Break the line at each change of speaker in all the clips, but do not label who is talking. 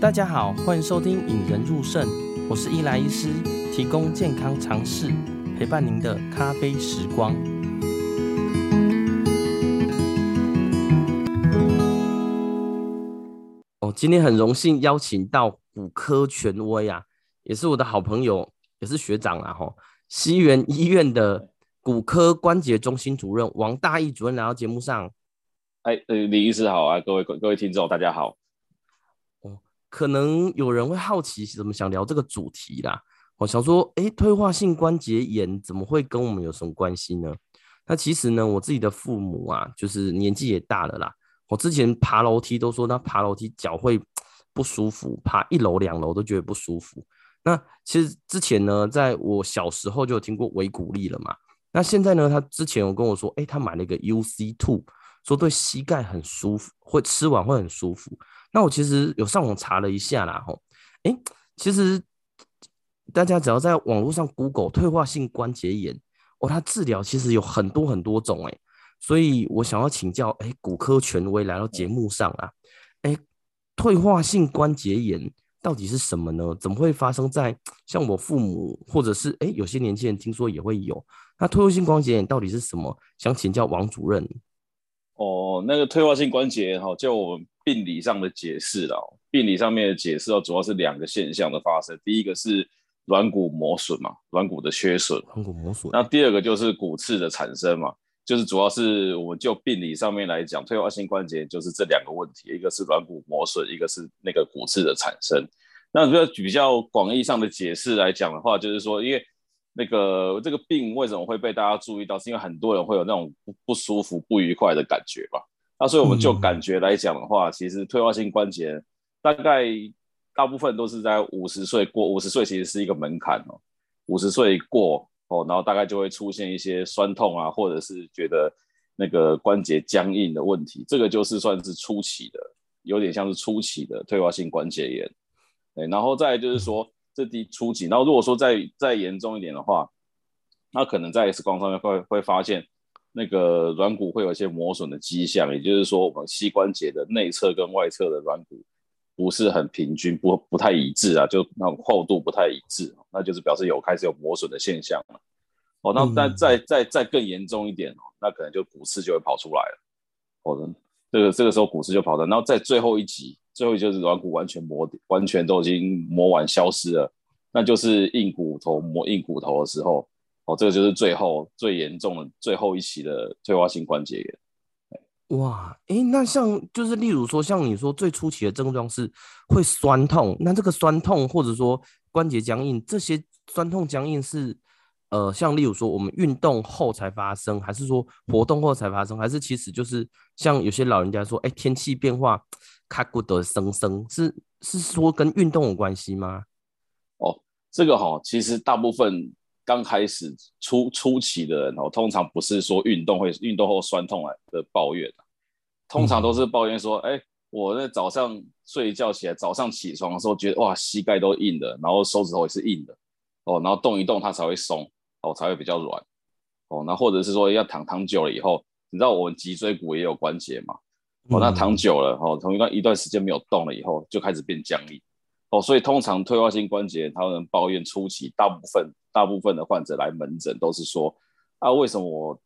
大家好，欢迎收听引人入胜，我是伊莱医师，提供健康常识，陪伴您的咖啡时光。哦，今天很荣幸邀请到骨科权威啊，也是我的好朋友，也是学长啊，吼，西园医院的骨科关节中心主任王大义主任来到节目上。
哎，李医师好啊，各位各位听众大家好。
可能有人会好奇，怎么想聊这个主题啦？我想说，哎，退化性关节炎怎么会跟我们有什么关系呢？那其实呢，我自己的父母啊，就是年纪也大了啦。我之前爬楼梯都说，他爬楼梯脚会不舒服，爬一楼两楼都觉得不舒服。那其实之前呢，在我小时候就有听过维骨力了嘛。那现在呢，他之前有跟我说，哎，他买了一个 UC Two。说对膝盖很舒服，会吃完会很舒服。那我其实有上网查了一下啦，吼，哎，其实大家只要在网络上 Google 退化性关节炎，哦，它治疗其实有很多很多种，哎，所以我想要请教，哎，骨科权威来到节目上啊，哎，退化性关节炎到底是什么呢？怎么会发生在像我父母，或者是哎有些年轻人听说也会有？那退化性关节炎到底是什么？想请教王主任。
哦，那个退化性关节哈，就我们病理上的解释了。病理上面的解释哦，主要是两个现象的发生。第一个是软骨磨损嘛，软骨的缺损。
软骨磨损。
那第二个就是骨刺的产生嘛，就是主要是我们就病理上面来讲，退化性关节就是这两个问题，一个是软骨磨损，一个是那个骨刺的产生。那比较比较广义上的解释来讲的话，就是说，因为那个这个病为什么会被大家注意到？是因为很多人会有那种不不舒服、不愉快的感觉吧？那所以我们就感觉来讲的话，嗯、其实退化性关节大概大部分都是在五十岁过，五十岁其实是一个门槛哦。五十岁过哦，然后大概就会出现一些酸痛啊，或者是觉得那个关节僵硬的问题，这个就是算是初期的，有点像是初期的退化性关节炎。对，然后再就是说。嗯这第初级，然后如果说再再严重一点的话，那可能在 X 光上面会会发现那个软骨会有一些磨损的迹象，也就是说我们膝关节的内侧跟外侧的软骨不是很平均，不不太一致啊，就那种厚度不太一致，那就是表示有开始有磨损的现象了。哦，那但再再再更严重一点哦，那可能就骨刺就会跑出来了。哦，这个这个时候骨刺就跑的，然后在最后一级。最后就是软骨完全磨，完全都已经磨完消失了，那就是硬骨头磨硬骨头的时候，哦，这个就是最后最严重的最后一期的退化性关节炎。
哇，哎、那像就是例如说，像你说最初期的症状是会酸痛，那这个酸痛或者说关节僵硬，这些酸痛僵硬是呃，像例如说我们运动后才发生，还是说活动后才发生，还是其实就是像有些老人家说，哎、欸，天气变化。卡骨的生生是是说跟运动有关系吗？
哦，这个哈、哦，其实大部分刚开始初初期的人哦，通常不是说运动会运动后酸痛来的抱怨，通常都是抱怨说，哎、嗯，我那早上睡一觉起来，早上起床的时候觉得哇，膝盖都硬的，然后手指头也是硬的，哦，然后动一动它才会松，哦，才会比较软，哦，那或者是说要躺躺久了以后，你知道我们脊椎骨也有关节嘛？哦，那躺久了，哦，从一段一段时间没有动了以后，就开始变僵硬，哦，所以通常退化性关节，他们抱怨初期，大部分大部分的患者来门诊都是说，啊，为什么我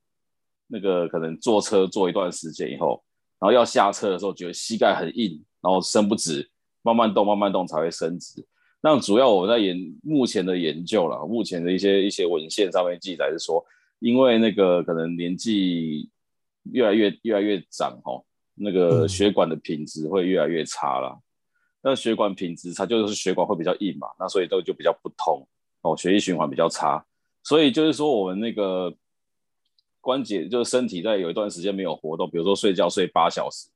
那个可能坐车坐一段时间以后，然后要下车的时候，觉得膝盖很硬，然后伸不直，慢慢动慢慢动才会伸直。那主要我在研目前的研究了，目前的一些一些文献上面记载是说，因为那个可能年纪越来越越来越长，哦。那个血管的品质会越来越差了，嗯、那血管品质差就是血管会比较硬嘛，那所以都就比较不通哦，血液循环比较差，所以就是说我们那个关节就是身体在有一段时间没有活动，比如说睡觉睡八小时，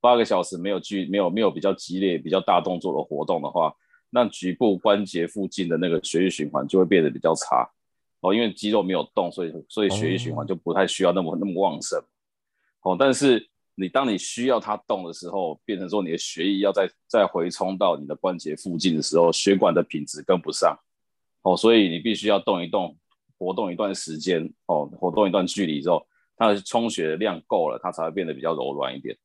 八个小时没有剧没有没有比较激烈比较大动作的活动的话，那局部关节附近的那个血液循环就会变得比较差。哦，因为肌肉没有动，所以所以血液循环就不太需要那么、哦、那么旺盛。哦，但是。你当你需要它动的时候，变成说你的血液要再再回冲到你的关节附近的时候，血管的品质跟不上，哦，所以你必须要动一动，活动一段时间，哦，活动一段距离之后，它的充血的量够了，它才会变得比较柔软一点，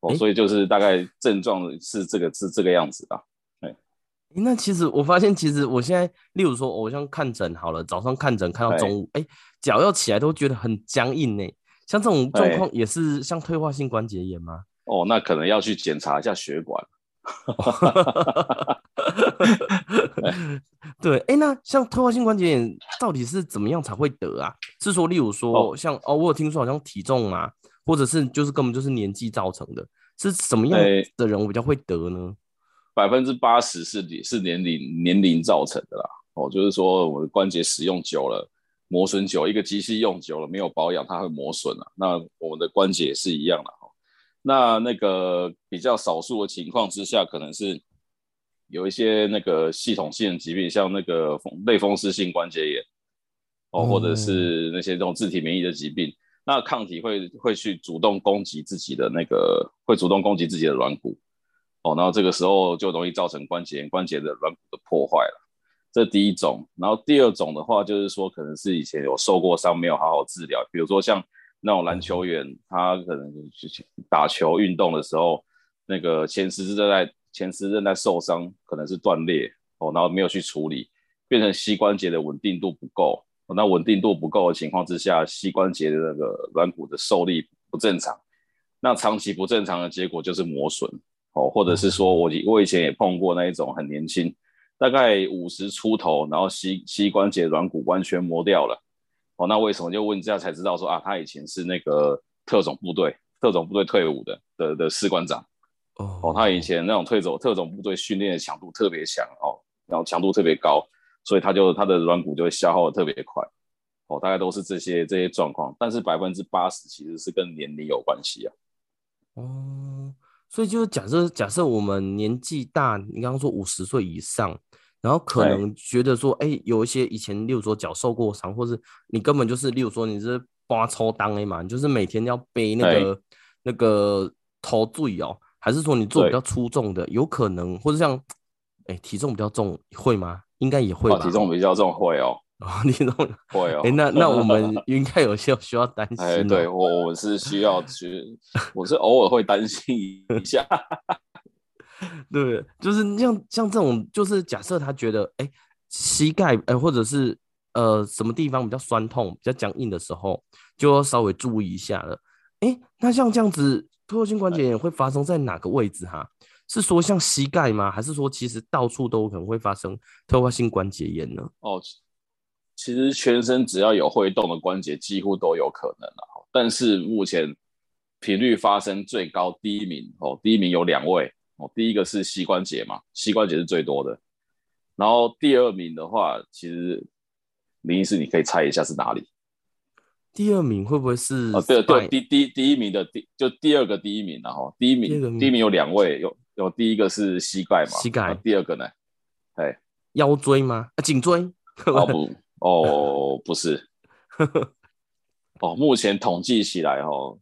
哦，所以就是大概症状是这个是这个样子的。对，
那其实我发现，其实我现在，例如说，我像看诊好了，早上看诊看到中午，哎，脚要起来都觉得很僵硬呢。像这种状况也是像退化性关节炎吗？
哦，那可能要去检查一下血管。
对，哎，那像退化性关节炎到底是怎么样才会得啊？是说，例如说，像哦，我有听说好像体重啊，或者是就是根本就是年纪造成的，是什么样的人比较会得呢？
百分之八十是是年龄年龄造成的啦。哦，就是说我的关节使用久了，磨损久，一个机器用久了没有保养，它会磨损了。那我们的关节也是一样的。那那个比较少数的情况之下，可能是有一些那个系统性的疾病，像那个类风湿性关节炎哦，或者是那些这种自体免疫的疾病，那抗体会会去主动攻击自己的那个，会主动攻击自己的软骨哦，然后这个时候就容易造成关节，关节的软骨的破坏了。这第一种，然后第二种的话，就是说可能是以前有受过伤，没有好好治疗，比如说像。那种篮球员，他可能打球运动的时候，那个前十字韧带前十字韧带受伤，可能是断裂哦，然后没有去处理，变成膝关节的稳定度不够。那稳定度不够的情况之下，膝关节的那个软骨的受力不正常。那长期不正常的结果就是磨损哦，或者是说我我以前也碰过那一种很年轻，大概五十出头，然后膝膝关节软骨完全磨掉了。哦，那为什么就问这样才知道说啊，他以前是那个特种部队，特种部队退伍的的的士官长。哦，哦，他以前那种退走特种部队训练的强度特别强哦，然后强度特别高，所以他就他的软骨就会消耗的特别快。哦，大概都是这些这些状况，但是百分之八十其实是跟年龄有关系啊。
哦，所以就是假设假设我们年纪大，你刚刚说五十岁以上。然后可能觉得说，哎、欸，有一些以前，例如说脚受过伤，或是你根本就是，例如说你是刮抽裆的嘛，你就是每天要背那个那个头坠哦，还是说你做比较粗重的，有可能，或者像，哎、欸，体重比较重会吗？应该也会吧。
体重比较重会哦，
体重会哦。哎、欸，那 那我们应该有些需要担心、哦。
对我我是需要去，我是偶尔会担心一下。
对，就是像像这种，就是假设他觉得，哎、欸，膝盖，哎、欸，或者是呃什么地方比较酸痛、比较僵硬的时候，就要稍微注意一下了。哎、欸，那像这样子，退化性关节炎会发生在哪个位置哈？是说像膝盖吗？还是说其实到处都可能会发生退化性关节炎呢？
哦，其实全身只要有会动的关节，几乎都有可能了。但是目前频率发生最高第一名哦，第一名有两位。哦，第一个是膝关节嘛，膝关节是最多的。然后第二名的话，其实林医师你可以猜一下是哪里？
第二名会不会是？
哦，对对，第第第一名的第就第二个第一名，然后第一名第一名有两位，有有第一个是膝盖嘛，
膝盖。
第二个呢？哎，
腰椎吗？啊，颈椎？
哦不，哦不是。哦，目前统计起来哦，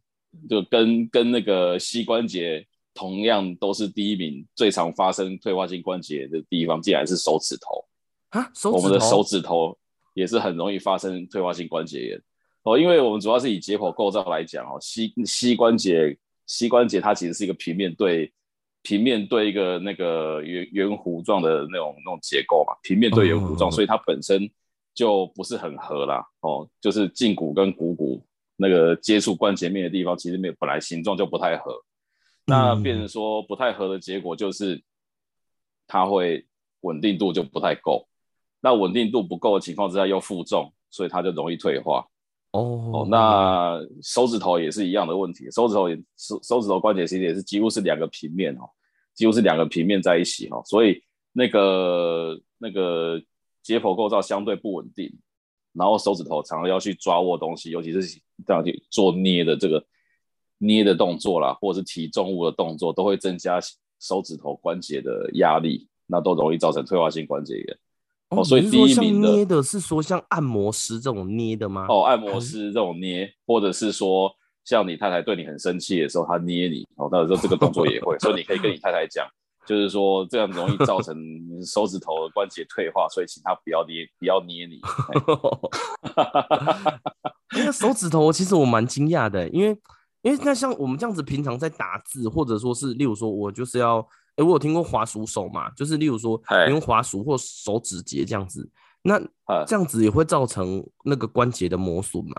就跟跟那个膝关节。同样都是第一名，最常发生退化性关节的地方，竟然是手指头
啊！手指头，
我们的手指头也是很容易发生退化性关节炎哦，因为我们主要是以解剖构造来讲哦，膝膝关节膝关节它其实是一个平面对平面对一个那个圆圆弧状的那种那种结构嘛，平面对圆弧状，所以它本身就不是很合啦哦，就是胫骨跟股骨那个接触关节面的地方，其实没有本来形状就不太合。那变成说不太合的结果就是，它会稳定度就不太够。那稳定度不够的情况之下又负重，所以它就容易退化。
哦，
那手指头也是一样的问题，手指头也手手指头关节其实也是几乎是两个平面哦，几乎是两个平面在一起哈，所以那个那个解剖构造相对不稳定，然后手指头常常要去抓握东西，尤其是这样去做捏的这个。捏的动作啦，或者是提重物的动作，都会增加手指头关节的压力，那都容易造成退化性关节炎。哦，所以第一名的，
捏的是说像按摩师这种捏的吗？
哦，按摩师这种捏，或者是说像你太太对你很生气的时候，她捏你，哦，那时候这个动作也会，所以你可以跟你太太讲，就是说这样容易造成手指头的关节退化，所以请他不要捏，不要捏你。那手
指头其实我蛮惊讶的，因为。因为那像我们这样子平常在打字，或者说是例如说我就是要，哎、欸，我有听过滑鼠手嘛，就是例如说你用滑鼠或手指节这样子，那这样子也会造成那个关节的磨损嘛？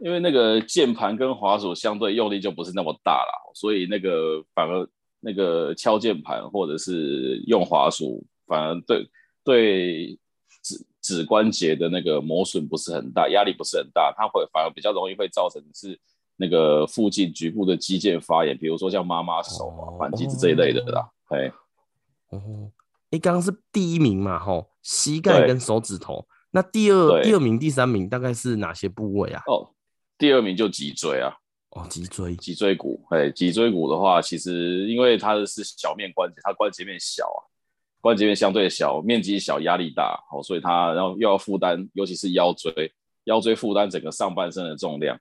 因为那个键盘跟滑鼠相对用力就不是那么大了，所以那个反而那个敲键盘或者是用滑鼠，反而对对指指关节的那个磨损不是很大，压力不是很大，它会反而比较容易会造成是。那个附近局部的肌腱发炎，比如说像妈妈手啊、反肌这一类的啦。哎，
哦，哎刚刚是第一名嘛？吼，膝盖跟手指头。那第二、第二名、第三名大概是哪些部位啊？
哦，第二名就脊椎啊。
哦，脊椎，
脊椎骨。哎，脊椎骨的话，其实因为它是小面关节，它关节面小啊，关节面相对小，面积小，压力大，哦，所以它然后又要负担，尤其是腰椎，腰椎负担整个上半身的重量。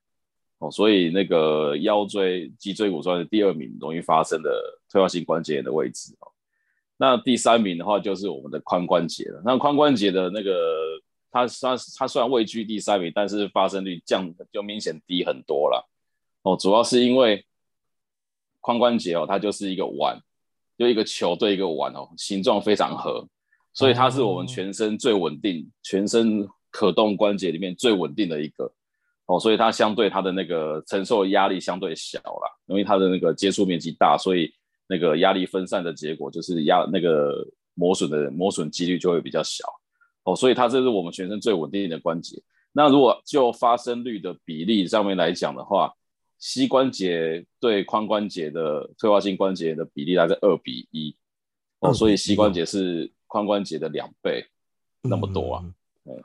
哦所以那个腰椎、脊椎骨算是第二名容易发生的退化性关节炎的位置哦。那第三名的话就是我们的髋关节了。那髋关节的那个，它算它虽然位居第三名，但是发生率降就明显低很多了。哦，主要是因为髋关节哦，它就是一个碗，就一个球对一个碗哦，形状非常合，所以它是我们全身最稳定、全身可动关节里面最稳定的一个。哦，所以它相对它的那个承受压力相对小啦，因为它的那个接触面积大，所以那个压力分散的结果就是压那个磨损的磨损几率就会比较小。哦，所以它这是我们全身最稳定的关节。那如果就发生率的比例上面来讲的话，膝关节对髋关节的退化性关节的比例大概二比一。哦，所以膝关节是髋关节的两倍那么多啊。嗯。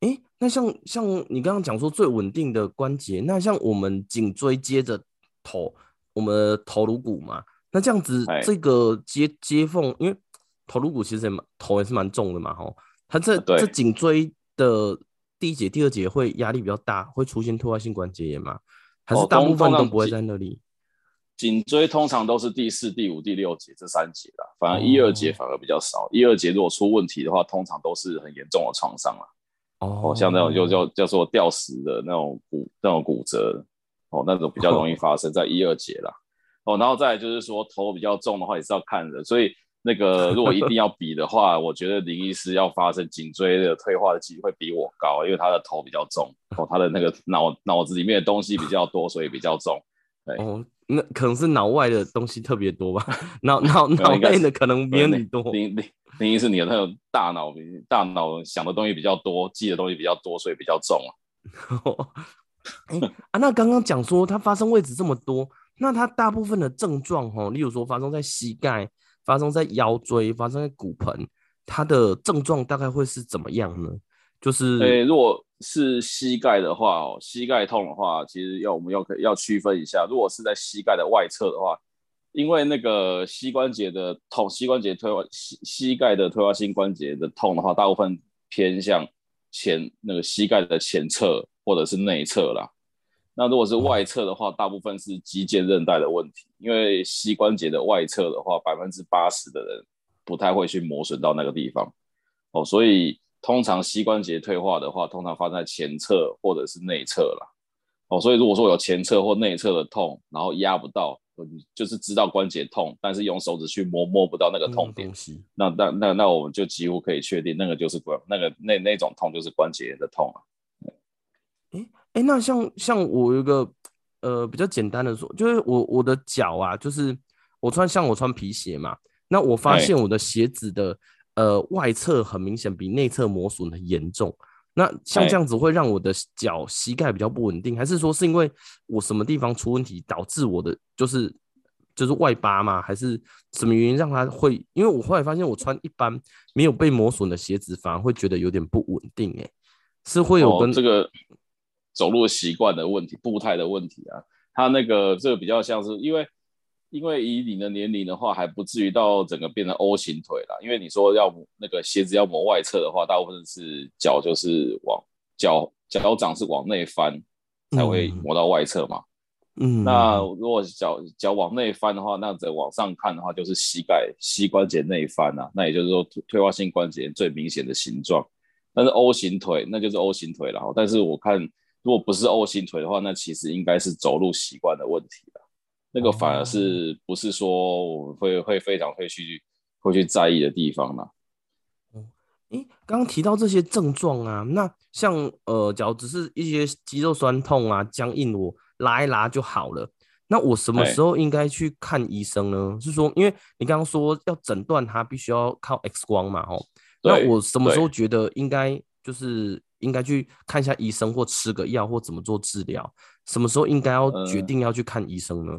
哎，那像像你刚刚讲说最稳定的关节，那像我们颈椎接着头，我们的头颅骨嘛，那这样子这个接接缝，因为头颅骨其实也蛮头也是蛮重的嘛，吼，它这这颈椎的第一节、第二节会压力比较大，会出现退化性关节炎吗？还是大部分都不会在那里？
颈椎通常都是第四、第五、第六节这三节啦，反而一二节反而比较少。一二节如果出问题的话，通常都是很严重的创伤了。哦，像那种就叫叫做吊死的那种骨那种骨折，哦，那种比较容易发生在一二节啦。哦，然后再来就是说头比较重的话也是要看的，所以那个 如果一定要比的话，我觉得林医师要发生颈椎的退化的几率会比我高，因为他的头比较重，哦，他的那个脑脑子里面的东西比较多，所以比较重。对，
哦，那可能是脑外的东西特别多吧，脑 脑脑内的可能没有你多。
原因是你的那种大脑，大脑想的东西比较多，记的东西比较多，所以比较重啊。
欸、啊，那刚刚讲说它发生位置这么多，那它大部分的症状哦，例如说发生在膝盖、发生在腰椎、发生在骨盆，它的症状大概会是怎么样呢？就是，
诶、如果是膝盖的话哦，膝盖痛的话，其实要我们要可要区分一下，如果是在膝盖的外侧的话。因为那个膝关节的痛，膝关节退化，膝膝盖的退化性关节的痛的话，大部分偏向前那个膝盖的前侧或者是内侧啦。那如果是外侧的话，大部分是肌腱韧带的问题。因为膝关节的外侧的话，百分之八十的人不太会去磨损到那个地方哦，所以通常膝关节退化的话，通常发生在前侧或者是内侧啦。哦，所以如果说有前侧或内侧的痛，然后压不到。就是知道关节痛，但是用手指去摸摸不到那个痛点，那那那那我们就几乎可以确定，那个就是关那个那那种痛就是关节炎的痛啊。
哎、那像像我有一个呃比较简单的说，就是我我的脚啊，就是我穿像我穿皮鞋嘛，那我发现我的鞋子的、欸、呃外侧很明显比内侧磨损很严重。那像这样子会让我的脚膝盖比较不稳定，还是说是因为我什么地方出问题导致我的就是就是外八吗？还是什么原因让它会？因为我后来发现我穿一般没有被磨损的鞋子，反而会觉得有点不稳定。哎，是会有跟、
哦、这个走路习惯的问题、步态的问题啊。他那个这个比较像是因为。因为以你的年龄的话，还不至于到整个变成 O 型腿啦。因为你说要那个鞋子要磨外侧的话，大部分是脚就是往脚脚掌是往内翻才会磨到外侧嘛。嗯，那如果脚脚往内翻的话，那再往上看的话，就是膝盖膝关节内翻啊。那也就是说退化性关节最明显的形状。但是 O 型腿那就是 O 型腿了。但是我看如果不是 O 型腿的话，那其实应该是走路习惯的问题了。那个反而是不是说我们会会非常会去会去在意的地方呢？
哦，诶，刚刚提到这些症状啊，那像呃，假如只是一些肌肉酸痛啊、僵硬，我拉一拉就好了。那我什么时候应该去看医生呢？是说，因为你刚刚说要诊断它，必须要靠 X 光嘛，哦，那我什么时候觉得应该就是应该去看一下医生，或吃个药，或怎么做治疗？什么时候应该要决定要去看医生呢？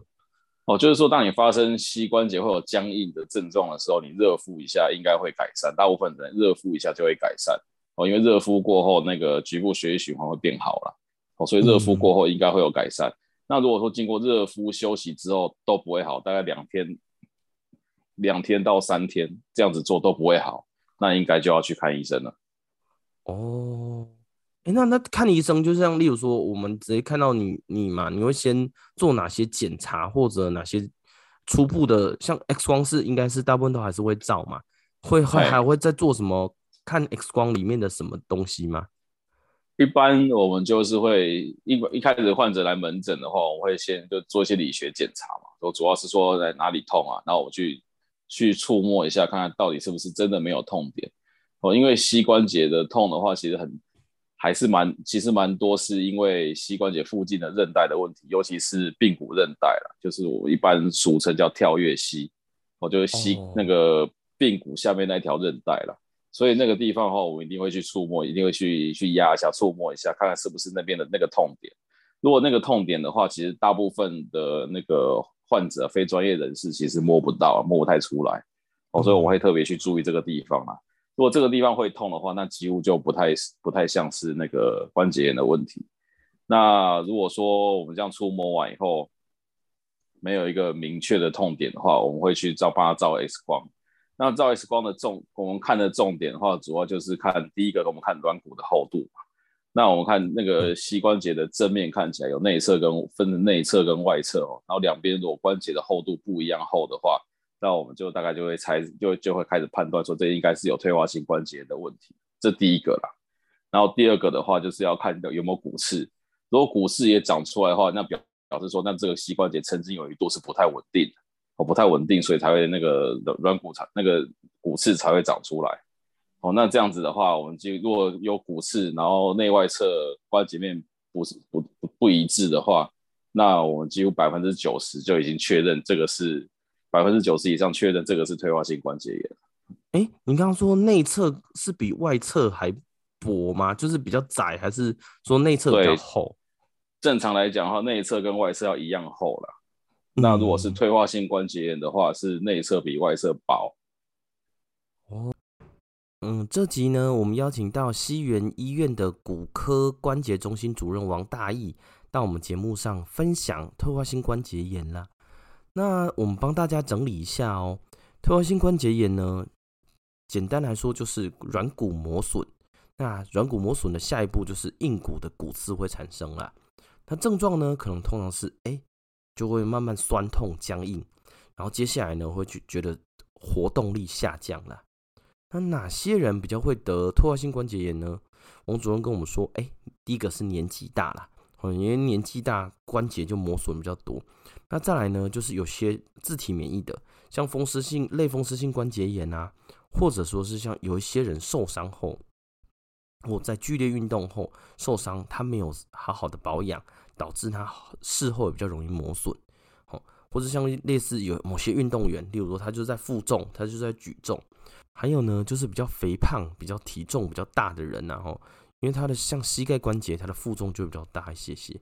哦，就是说，当你发生膝关节会有僵硬的症状的时候，你热敷一下应该会改善。大部分人热敷一下就会改善哦，因为热敷过后那个局部血液循环会变好了哦，所以热敷过后应该会有改善。嗯那如果说经过热敷休息之后都不会好，大概两天、两天到三天这样子做都不会好，那应该就要去看医生了。
哦，哎、欸，那那看医生就像例如说，我们直接看到你你嘛，你会先做哪些检查或者哪些初步的，像 X 光是应该是大部分都还是会照嘛，会会还会再做什么？看 X 光里面的什么东西吗？
一般我们就是会一一开始患者来门诊的话，我们会先就做一些理学检查嘛，都主要是说在哪里痛啊，然后我去去触摸一下，看看到底是不是真的没有痛点哦。因为膝关节的痛的话，其实很还是蛮其实蛮多是因为膝关节附近的韧带的问题，尤其是髌骨韧带啦，就是我一般俗称叫跳跃膝，哦就是膝那个髌骨下面那条韧带啦。所以那个地方的话，我们一定会去触摸，一定会去去压一下、触摸一下，看看是不是那边的那个痛点。如果那个痛点的话，其实大部分的那个患者、非专业人士其实摸不到，摸不太出来。哦，所以我会特别去注意这个地方啊。如果这个地方会痛的话，那几乎就不太不太像是那个关节炎的问题。那如果说我们这样触摸完以后，没有一个明确的痛点的话，我们会去照帮他照 X 光。那照 X 光的重，我们看的重点的话，主要就是看第一个，我们看软骨的厚度。那我们看那个膝关节的正面看起来有内侧跟分的内侧跟外侧哦，然后两边如果关节的厚度不一样厚的话，那我们就大概就会猜，就就会开始判断说这应该是有退化性关节的问题。这第一个啦。然后第二个的话，就是要看有没有骨刺。如果骨刺也长出来的话，那表表示说，那这个膝关节曾经有一度是不太稳定的。哦不太稳定，所以才会那个软骨才那个骨刺才会长出来。哦，那这样子的话，我们就如果有骨刺，然后内外侧关节面不是不不不一致的话，那我们几乎百分之九十就已经确认这个是百分之九十以上确认这个是退化性关节炎。
哎，你刚刚说内侧是比外侧还薄吗？就是比较窄，还是说内侧比较厚？
正常来讲的话，内侧跟外侧要一样厚了。那如果是退化性关节炎的话，是内侧比外侧薄。
哦，嗯，这集呢，我们邀请到西园医院的骨科关节中心主任王大义到我们节目上分享退化性关节炎啦。那我们帮大家整理一下哦，退化性关节炎呢，简单来说就是软骨磨损。那软骨磨损的下一步就是硬骨的骨刺会产生啦。那症状呢，可能通常是哎。就会慢慢酸痛僵硬，然后接下来呢，会去觉得活动力下降了。那哪些人比较会得退化性关节炎呢？王主任跟我们说，哎，第一个是年纪大了因为年纪大关节就磨损比较多。那再来呢，就是有些自体免疫的，像风湿性类风湿性关节炎啊，或者说是像有一些人受伤后，或在剧烈运动后受伤，他没有好好的保养。导致他事后也比较容易磨损，或者像类似有某些运动员，例如说他就在负重，他就在举重，还有呢就是比较肥胖、比较体重比较大的人，然后因为它的像膝盖关节，它的负重就比较大一些些。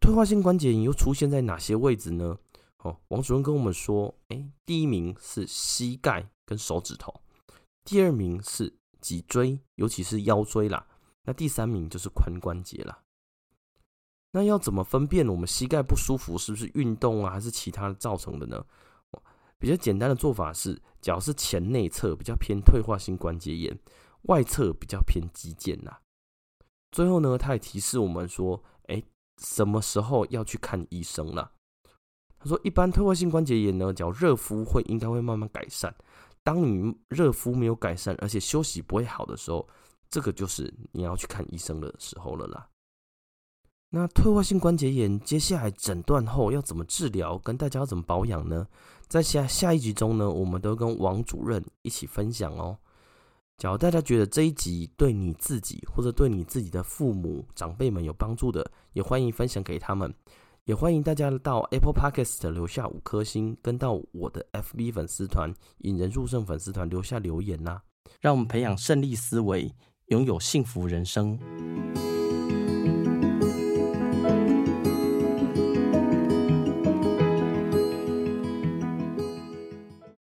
退化性关节炎又出现在哪些位置呢？哦，王主任跟我们说，哎，第一名是膝盖跟手指头，第二名是脊椎，尤其是腰椎啦。那第三名就是髋关节了。那要怎么分辨我们膝盖不舒服是不是运动啊，还是其他造成的呢？比较简单的做法是，假如是前内侧比较偏退化性关节炎，外侧比较偏肌腱呐。最后呢，他也提示我们说，哎，什么时候要去看医生了？他说，一般退化性关节炎呢，只要热敷会应该会慢慢改善。当你热敷没有改善，而且休息不会好的时候。这个就是你要去看医生的时候了啦。那退化性关节炎接下来诊断后要怎么治疗，跟大家要怎么保养呢？在下下一集中呢，我们都跟王主任一起分享哦。假如大家觉得这一集对你自己或者对你自己的父母长辈们有帮助的，也欢迎分享给他们。也欢迎大家到 Apple Podcast 留下五颗星，跟到我的 FB 粉丝团引人入胜粉丝团留下留言啦、啊，让我们培养胜利思维，拥有幸福人生。